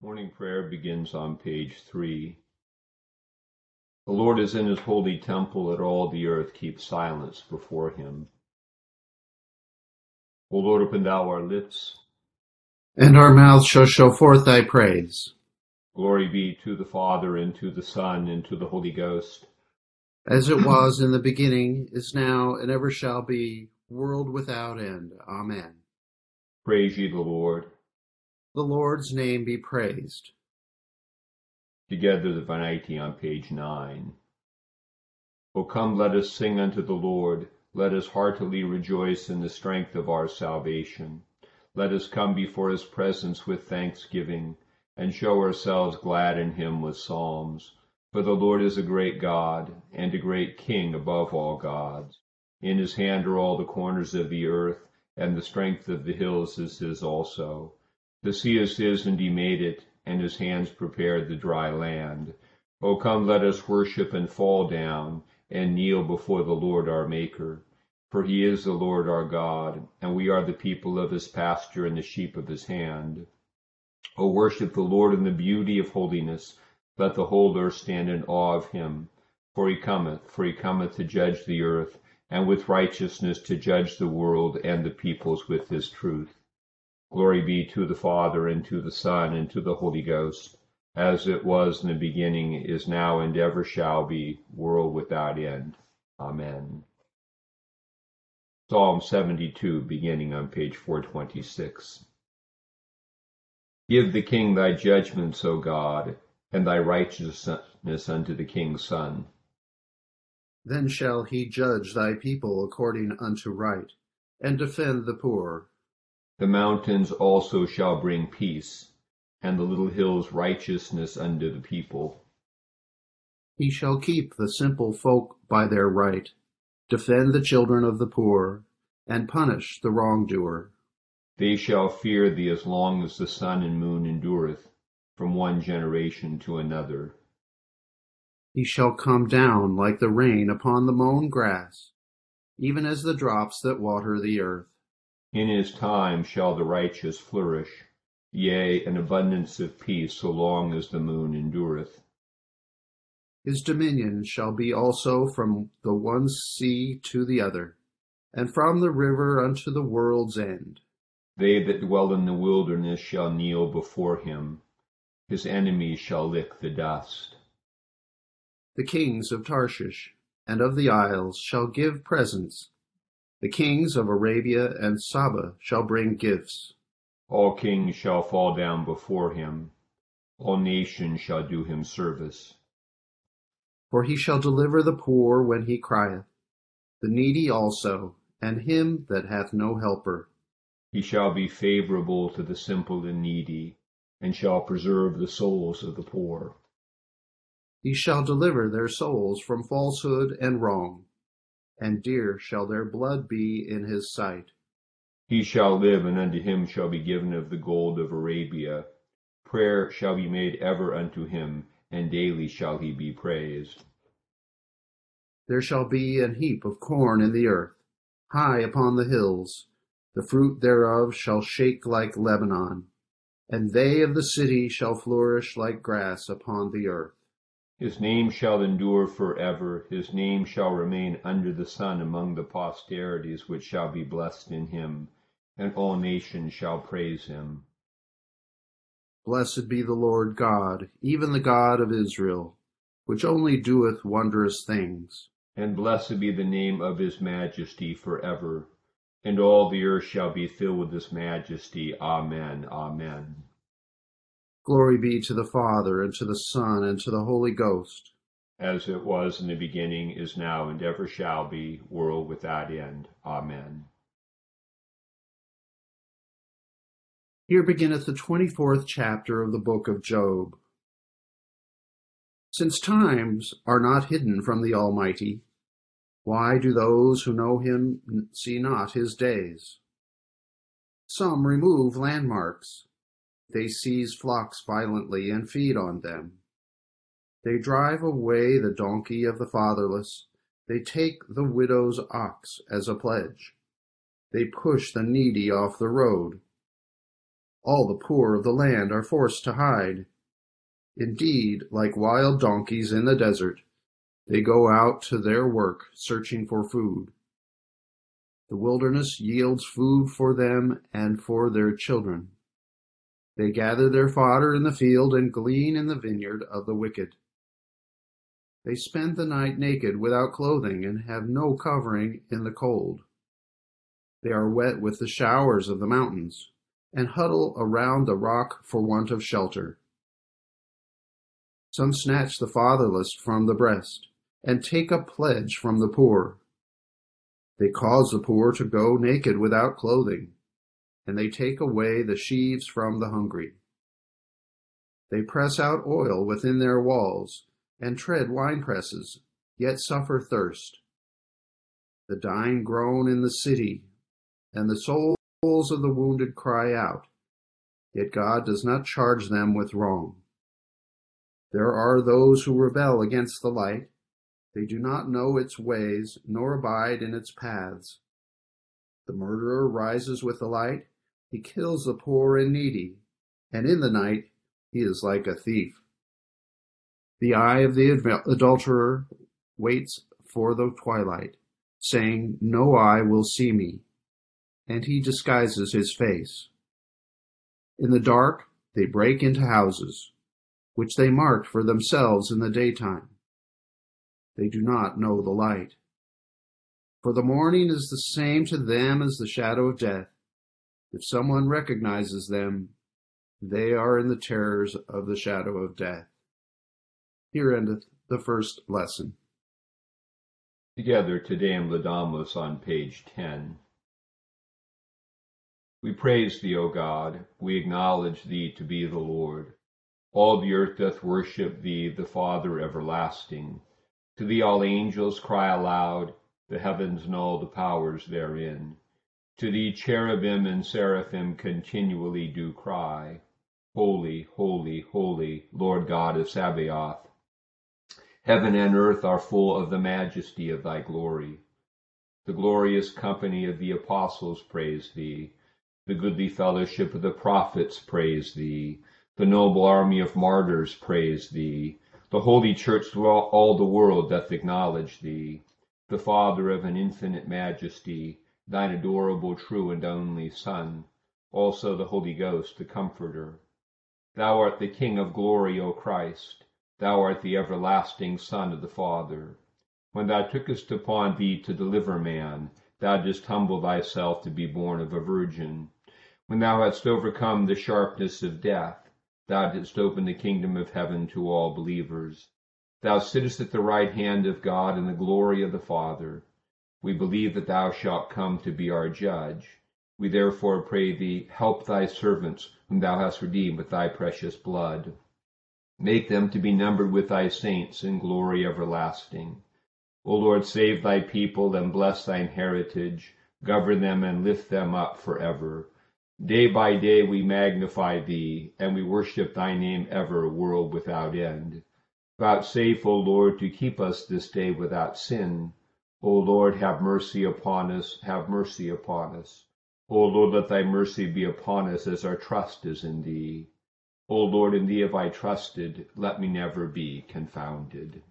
Morning prayer begins on page 3. The Lord is in his holy temple, let all the earth keep silence before him. O Lord, open thou our lips. And our mouths shall show forth thy praise. Glory be to the Father, and to the Son, and to the Holy Ghost. As it was in the beginning, is now, and ever shall be, world without end. Amen. Praise ye the Lord. The Lord's name be praised. Together the Venite on page 9. O come, let us sing unto the Lord. Let us heartily rejoice in the strength of our salvation. Let us come before his presence with thanksgiving, and show ourselves glad in him with psalms. For the Lord is a great God, and a great King above all gods. In his hand are all the corners of the earth, and the strength of the hills is his also. The sea is his, and he made it, and his hands prepared the dry land. O come, let us worship and fall down, and kneel before the Lord our Maker. For he is the Lord our God, and we are the people of his pasture and the sheep of his hand. O worship the Lord in the beauty of holiness. Let the whole earth stand in awe of him. For he cometh, for he cometh to judge the earth, and with righteousness to judge the world and the peoples with his truth. Glory be to the Father, and to the Son, and to the Holy Ghost, as it was in the beginning, is now, and ever shall be, world without end. Amen. Psalm 72, beginning on page 426. Give the king thy judgments, O God, and thy righteousness unto the king's son. Then shall he judge thy people according unto right, and defend the poor. The mountains also shall bring peace, and the little hills righteousness unto the people. He shall keep the simple folk by their right, defend the children of the poor, and punish the wrongdoer. They shall fear thee as long as the sun and moon endureth, from one generation to another. He shall come down like the rain upon the mown grass, even as the drops that water the earth. In his time shall the righteous flourish, yea, an abundance of peace so long as the moon endureth. His dominion shall be also from the one sea to the other, and from the river unto the world's end. They that dwell in the wilderness shall kneel before him. His enemies shall lick the dust. The kings of Tarshish and of the isles shall give presents the kings of Arabia and Saba shall bring gifts. All kings shall fall down before him. All nations shall do him service. For he shall deliver the poor when he crieth, the needy also, and him that hath no helper. He shall be favorable to the simple and needy, and shall preserve the souls of the poor. He shall deliver their souls from falsehood and wrong and dear shall their blood be in his sight. He shall live, and unto him shall be given of the gold of Arabia. Prayer shall be made ever unto him, and daily shall he be praised. There shall be an heap of corn in the earth, high upon the hills. The fruit thereof shall shake like Lebanon, and they of the city shall flourish like grass upon the earth. His name shall endure for ever, his name shall remain under the sun among the posterities which shall be blessed in him, and all nations shall praise him. Blessed be the Lord God, even the God of Israel, which only doeth wondrous things. And blessed be the name of his majesty for ever. And all the earth shall be filled with his majesty. Amen. Amen. Glory be to the Father, and to the Son, and to the Holy Ghost. As it was in the beginning, is now, and ever shall be, world without end. Amen. Here beginneth the twenty-fourth chapter of the book of Job. Since times are not hidden from the Almighty, why do those who know him see not his days? Some remove landmarks they seize flocks violently and feed on them. They drive away the donkey of the fatherless. They take the widow's ox as a pledge. They push the needy off the road. All the poor of the land are forced to hide. Indeed, like wild donkeys in the desert, they go out to their work searching for food. The wilderness yields food for them and for their children. They gather their fodder in the field and glean in the vineyard of the wicked. They spend the night naked without clothing and have no covering in the cold. They are wet with the showers of the mountains and huddle around the rock for want of shelter. Some snatch the fatherless from the breast and take a pledge from the poor. They cause the poor to go naked without clothing and they take away the sheaves from the hungry. They press out oil within their walls, and tread winepresses, yet suffer thirst. The dying groan in the city, and the souls of the wounded cry out, yet God does not charge them with wrong. There are those who rebel against the light. They do not know its ways, nor abide in its paths. The murderer rises with the light he kills the poor and needy, and in the night he is like a thief. The eye of the adulterer waits for the twilight, saying, No eye will see me, and he disguises his face. In the dark they break into houses, which they marked for themselves in the daytime. They do not know the light. For the morning is the same to them as the shadow of death if someone recognizes them, they are in the terrors of the shadow of death. Here endeth the first lesson. Together, Te Deum Laudamus on page 10. We praise thee, O God, we acknowledge thee to be the Lord. All the earth doth worship thee, the Father everlasting. To thee all angels cry aloud, the heavens and all the powers therein. To thee cherubim and seraphim continually do cry, Holy, holy, holy, Lord God of Sabaoth. Heaven and earth are full of the majesty of thy glory. The glorious company of the apostles praise thee. The goodly fellowship of the prophets praise thee. The noble army of martyrs praise thee. The holy church throughout all the world doth acknowledge thee. The Father of an infinite majesty, thine adorable, true, and only Son, also the Holy Ghost, the Comforter. Thou art the King of glory, O Christ. Thou art the everlasting Son of the Father. When thou tookest upon thee to deliver man, thou didst humble thyself to be born of a virgin. When thou hadst overcome the sharpness of death, thou didst open the kingdom of heaven to all believers. Thou sittest at the right hand of God in the glory of the Father. We believe that thou shalt come to be our judge. We therefore pray thee, help thy servants whom thou hast redeemed with thy precious blood. Make them to be numbered with thy saints in glory everlasting. O Lord, save thy people and bless thine heritage. Govern them and lift them up forever. Day by day we magnify thee, and we worship thy name ever, world without end. Vouchsafe, O Lord, to keep us this day without sin O Lord, have mercy upon us, have mercy upon us. O Lord, let thy mercy be upon us as our trust is in thee. O Lord, in thee have I trusted, let me never be confounded.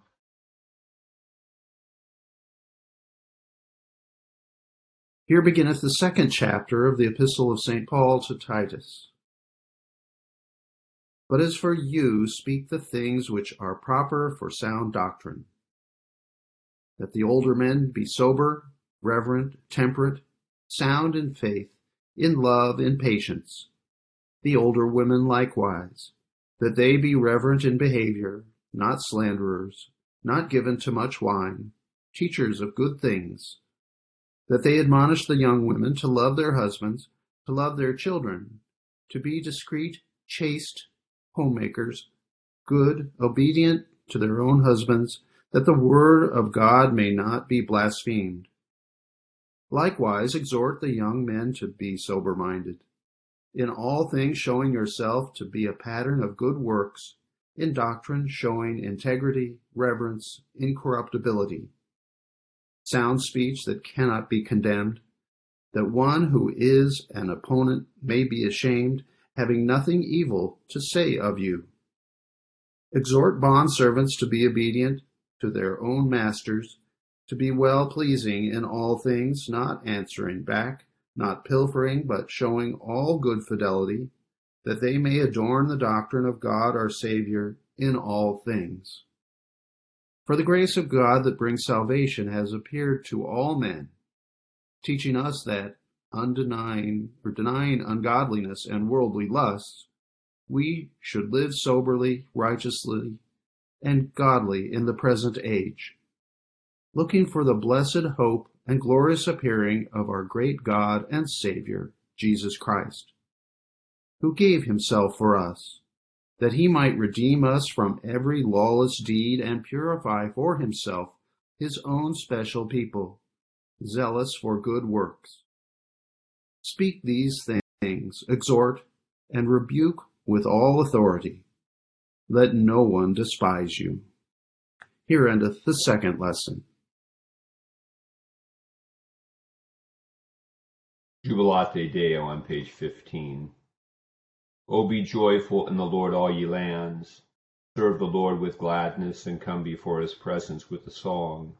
Here beginneth the second chapter of the Epistle of St. Paul to Titus. But as for you, speak the things which are proper for sound doctrine that the older men be sober, reverent, temperate, sound in faith, in love, in patience. The older women likewise, that they be reverent in behavior, not slanderers, not given to much wine, teachers of good things, that they admonish the young women to love their husbands, to love their children, to be discreet, chaste, homemakers, good, obedient to their own husbands, that the word of God may not be blasphemed. Likewise, exhort the young men to be sober minded, in all things showing yourself to be a pattern of good works, in doctrine showing integrity, reverence, incorruptibility, sound speech that cannot be condemned, that one who is an opponent may be ashamed, having nothing evil to say of you. Exhort bondservants to be obedient to their own masters, to be well pleasing in all things, not answering back, not pilfering, but showing all good fidelity, that they may adorn the doctrine of God our Saviour in all things. For the grace of God that brings salvation has appeared to all men, teaching us that, undenying or denying ungodliness and worldly lusts, we should live soberly, righteously, and godly in the present age, looking for the blessed hope and glorious appearing of our great God and Savior, Jesus Christ, who gave himself for us, that he might redeem us from every lawless deed and purify for himself his own special people, zealous for good works. Speak these things, exhort, and rebuke with all authority. Let no one despise you. Here endeth the second lesson. Jubilate Deo on page 15. O be joyful in the Lord, all ye lands. Serve the Lord with gladness, and come before his presence with a song.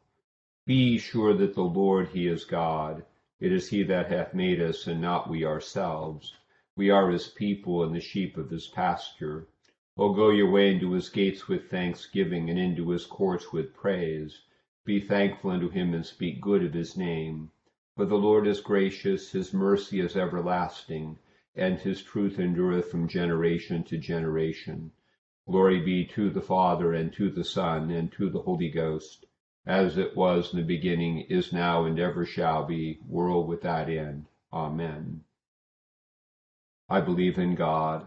Be sure that the Lord, he is God. It is he that hath made us, and not we ourselves. We are his people, and the sheep of his pasture. O go your way into his gates with thanksgiving, and into his courts with praise. Be thankful unto him, and speak good of his name. For the Lord is gracious, his mercy is everlasting, and his truth endureth from generation to generation. Glory be to the Father, and to the Son, and to the Holy Ghost, as it was in the beginning, is now, and ever shall be, world without end. Amen. I believe in God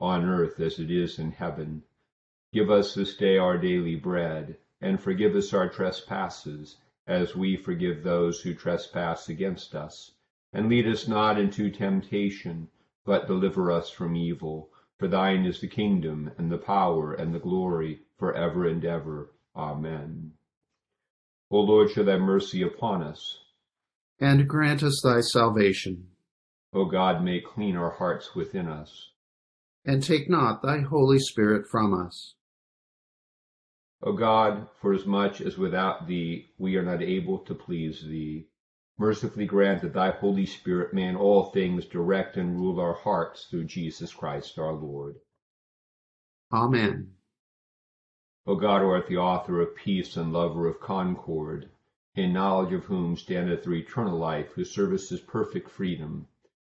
on earth as it is in heaven. Give us this day our daily bread, and forgive us our trespasses, as we forgive those who trespass against us. And lead us not into temptation, but deliver us from evil. For thine is the kingdom, and the power, and the glory, for ever and ever. Amen. O Lord, show thy mercy upon us. And grant us thy salvation. O God, make clean our hearts within us and take not thy Holy Spirit from us. O God, for as much as without thee we are not able to please thee, mercifully grant that thy Holy Spirit may in all things direct and rule our hearts through Jesus Christ our Lord. Amen. O God, who art the author of peace and lover of concord, in knowledge of whom standeth the eternal life, whose service is perfect freedom,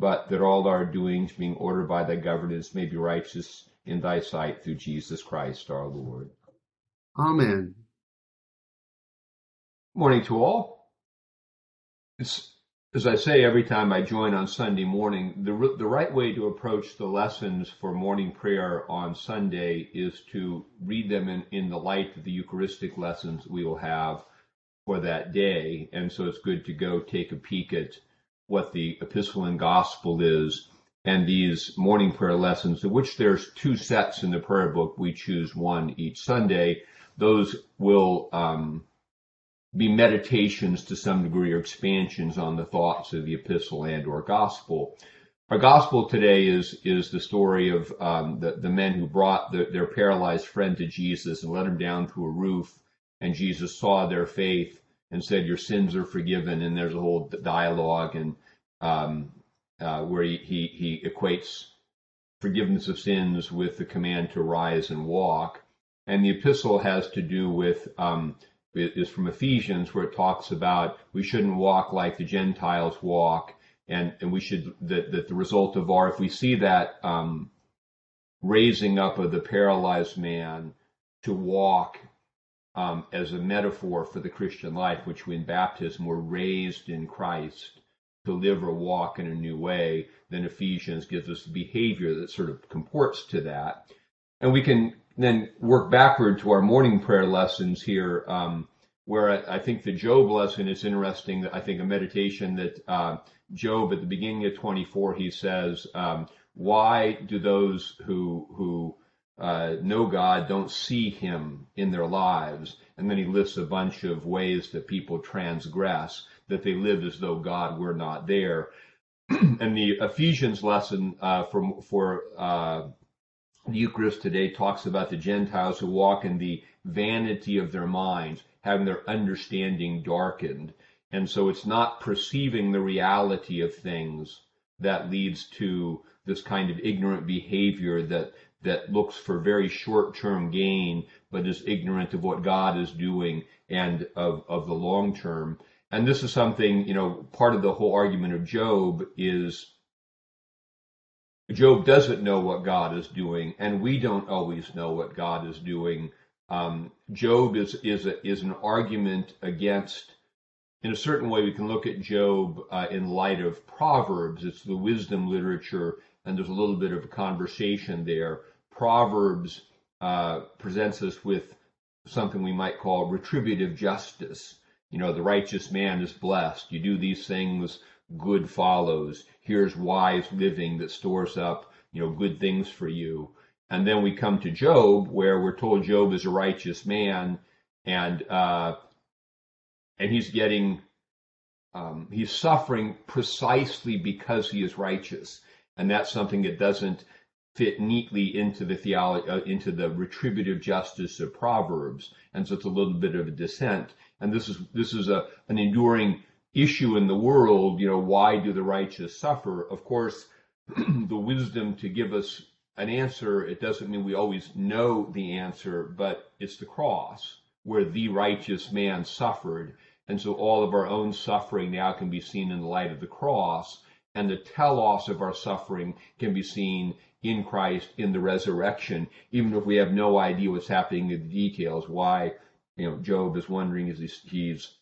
but that all our doings, being ordered by thy governance, may be righteous in thy sight through Jesus Christ our Lord. Amen. Morning to all. It's, as I say every time I join on Sunday morning, the, the right way to approach the lessons for morning prayer on Sunday is to read them in, in the light of the Eucharistic lessons we will have for that day. And so it's good to go take a peek at what the epistle and gospel is and these morning prayer lessons, of which there's two sets in the prayer book. We choose one each Sunday, those will um, be meditations to some degree or expansions on the thoughts of the epistle and or gospel. Our gospel today is is the story of um, the the men who brought the, their paralyzed friend to Jesus and let him down through a roof, and Jesus saw their faith and said, "Your sins are forgiven." And there's a whole dialogue and um, uh, where he, he he equates forgiveness of sins with the command to rise and walk. And the epistle has to do with um, is from Ephesians, where it talks about we shouldn't walk like the Gentiles walk and and we should that that the result of our if we see that um, raising up of the paralyzed man to walk um, as a metaphor for the Christian life, which we in baptism were raised in Christ to live or walk in a new way, then Ephesians gives us the behavior that sort of comports to that. And we can then work backward to our morning prayer lessons here, um, where I, I, think the Job lesson is interesting. I think a meditation that uh, Job at the beginning of 24, he says, um, "Why do those who who uh, know God don't see Him in their lives?" And then he lists a bunch of ways that people transgress, that they live as though God were not there. and the Ephesians lesson uh, for for uh, the Eucharist today talks about the Gentiles who walk in the vanity of their minds, having their understanding darkened. And so it's not perceiving the reality of things that leads to this kind of ignorant behavior that that looks for very short-term gain, but is ignorant of what God is doing and of, of the long term. And this is something, you know, part of the whole argument of Job is Job doesn't know what God is doing, and we don't always know what God is doing. Um, Job is is a, is an argument against in a certain way, we can look at Job uh, in light of Proverbs. It's the wisdom literature, and there's a little bit of a conversation there. Proverbs uh, presents us with something we might call retributive justice. You know, the righteous man is blessed. You do these things, good follows. Here's wise living that stores up, you know, good things for you. And then we come to Job, where we're told Job is a righteous man, and uh, and he's getting um, he's suffering precisely because he is righteous, and that's something that doesn't fit neatly into the theology, uh, into the retributive justice of Proverbs, and so it's a little bit of a dissent. And this is this is a an enduring issue in the world. You know, why do the righteous suffer? Of course, the wisdom to give us an answer. It doesn't mean we always know the answer, but it's the cross where the righteous man suffered and so all of our own suffering now can be seen in the light of the cross, and the telos of our suffering can be seen in Christ in the resurrection, even if we have no idea what's happening in the details. Why, you know, Job is wondering as he's, he's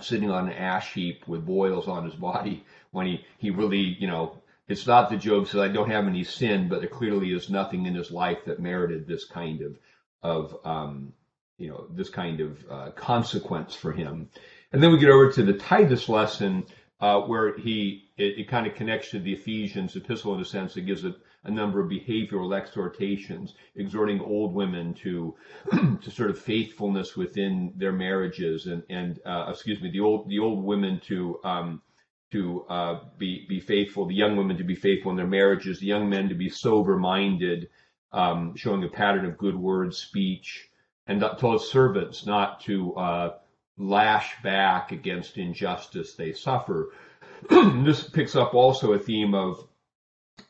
sitting on an ash heap with boils on his body when he, he really, you know, it's not that Job says, I don't have any sin, but there clearly is nothing in his life that merited this kind of, of, um, you know, this kind of uh, consequence for him. And then we get over to the Titus lesson, uh, where he it, it, kind of connects to the Ephesians epistle in a sense. It gives it a number of behavioral exhortations, exhorting old women to to sort of faithfulness within their marriages, and and uh, excuse me, the old the old women to um, to uh, be be faithful, the young women to be faithful in their marriages, the young men to be sober minded, um, showing a pattern of good words, speech, and to servants not to uh, lash back against injustice they suffer. this picks up also a theme of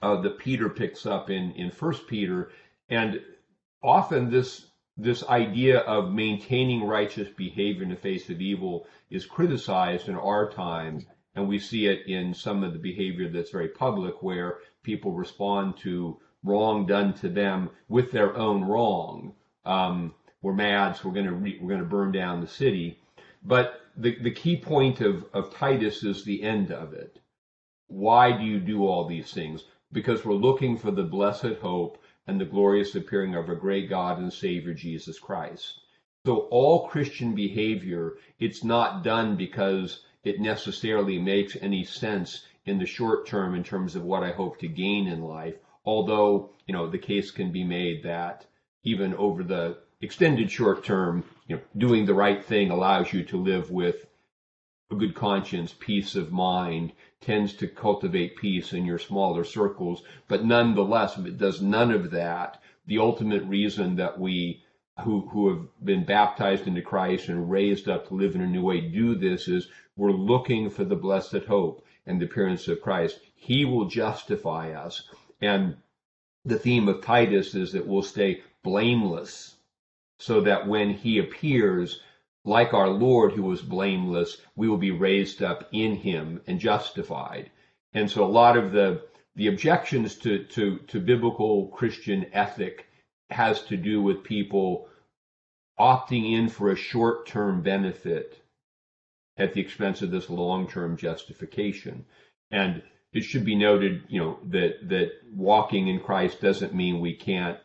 uh, that Peter picks up in in First Peter, and often this this idea of maintaining righteous behavior in the face of evil is criticized in our time, and we see it in some of the behavior that's very public, where people respond to wrong done to them with their own wrong. Um, we're mad, so we're going to re- we're going to burn down the city. But the, the key point of, of Titus is the end of it. Why do you do all these things? Because we're looking for the blessed hope and the glorious appearing of our great God and Savior Jesus Christ. So all Christian behavior, it's not done because it necessarily makes any sense in the short term in terms of what I hope to gain in life. Although, you know, the case can be made that even over the extended short term, you know, doing the right thing allows you to live with a good conscience, peace of mind, tends to cultivate peace in your smaller circles. But nonetheless, if it does none of that, the ultimate reason that we who, who have been baptized into Christ and raised up to live in a new way do this is we're looking for the blessed hope and the appearance of Christ. He will justify us. And the theme of Titus is that we'll stay blameless so that when he appears, like our Lord who was blameless, we will be raised up in him and justified. And so a lot of the the objections to, to, to biblical Christian ethic has to do with people opting in for a short term benefit at the expense of this long term justification. And it should be noted, you know, that that walking in Christ doesn't mean we can't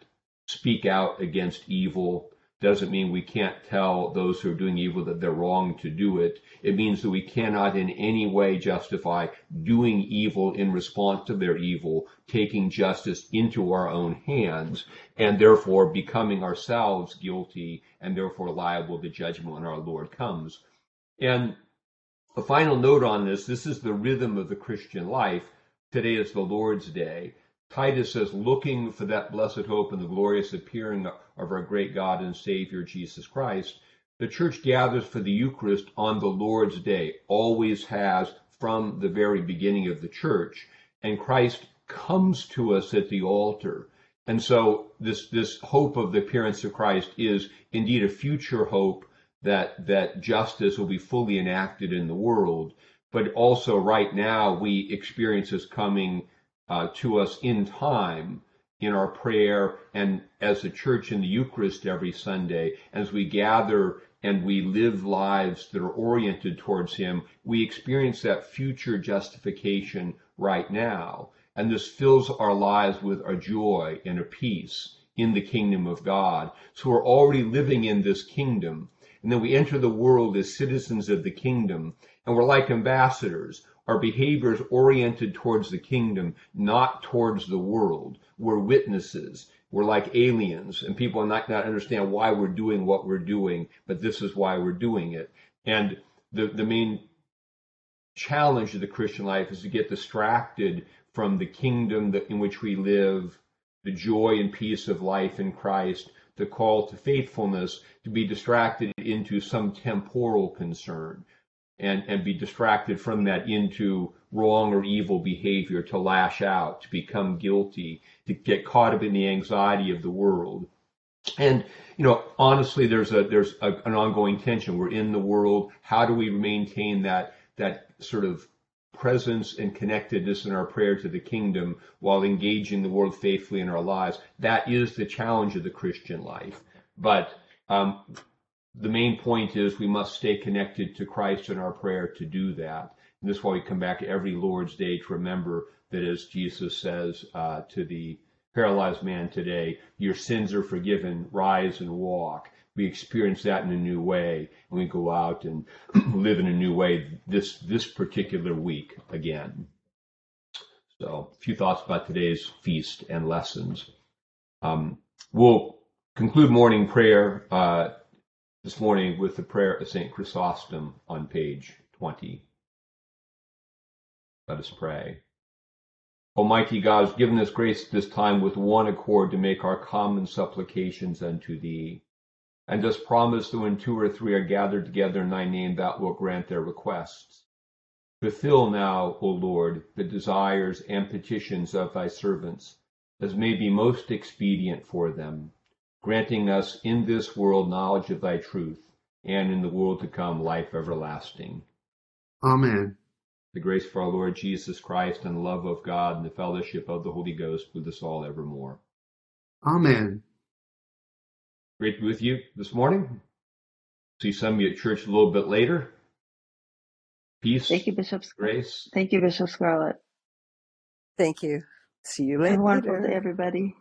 speak out against evil doesn't mean we can't tell those who are doing evil that they're wrong to do it. It means that we cannot in any way justify doing evil in response to their evil, taking justice into our own hands, and therefore becoming ourselves guilty and therefore liable to judgment when our Lord comes. And a final note on this this is the rhythm of the Christian life. Today is the Lord's Day. Titus says, looking for that blessed hope and the glorious appearing of our great God and Savior Jesus Christ, the church gathers for the Eucharist on the Lord's Day, always has from the very beginning of the church, and Christ comes to us at the altar. And so this, this hope of the appearance of Christ is indeed a future hope that, that justice will be fully enacted in the world. But also right now we experience his coming uh, to us in time in our prayer and as a church in the Eucharist every Sunday, as we gather and we live lives that are oriented towards Him, we experience that future justification right now. And this fills our lives with a joy and a peace in the kingdom of God. So we're already living in this kingdom. And then we enter the world as citizens of the kingdom, and we're like ambassadors. Our behavior is oriented towards the kingdom, not towards the world. We're witnesses. We're like aliens, and people are not, not understand why we're doing what we're doing, but this is why we're doing it. And the, the main challenge of the Christian life is to get distracted from the kingdom that, in which we live, the joy and peace of life in Christ, the call to faithfulness, to be distracted into some temporal concern and, and be distracted from that into wrong or evil behavior, to lash out, to become guilty, to get caught up in the anxiety of the world. And you know, honestly, there's a there's a, an ongoing tension. We're in the world. How do we maintain that that sort of presence and connectedness in our prayer to the kingdom while engaging the world faithfully in our lives? That is the challenge of the Christian life. But um, the main point is we must stay connected to Christ in our prayer to do that. And this is why we come back every Lord's Day to remember that as Jesus says uh, to the paralyzed man today, your sins are forgiven, rise and walk. We experience that in a new way, and we go out and live in a new way this this particular week again. So, a few thoughts about today's feast and lessons. Um, we'll conclude morning prayer uh, this morning with the prayer of St. Chrysostom on page 20. Let us pray. Almighty God has given us grace this time with one accord to make our common supplications unto thee. And dost promise that when two or three are gathered together in thy name, thou wilt grant their requests. Fulfill now, O Lord, the desires and petitions of thy servants, as may be most expedient for them granting us in this world knowledge of thy truth, and in the world to come life everlasting. Amen. The grace of our Lord Jesus Christ and the love of God and the fellowship of the Holy Ghost with us all evermore. Amen. Great to be with you this morning. See some of you at church a little bit later. Peace. Thank you, Bishop. Grace. Thank you, Bishop Scarlett. Thank you. See you later. Have a wonderful day, everybody.